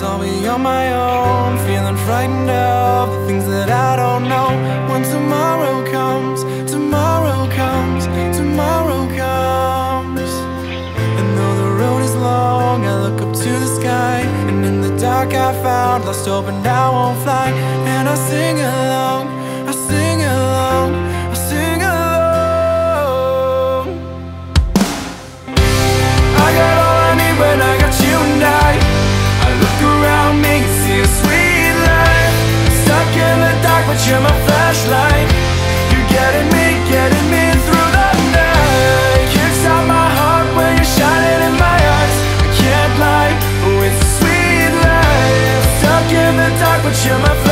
I'll be on my own, feeling frightened of the things that I don't know. When tomorrow comes, tomorrow comes, tomorrow comes. And though the road is long, I look up to the sky. And in the dark, I found lost hope, and I won't fly. And I sing along. you're my friend.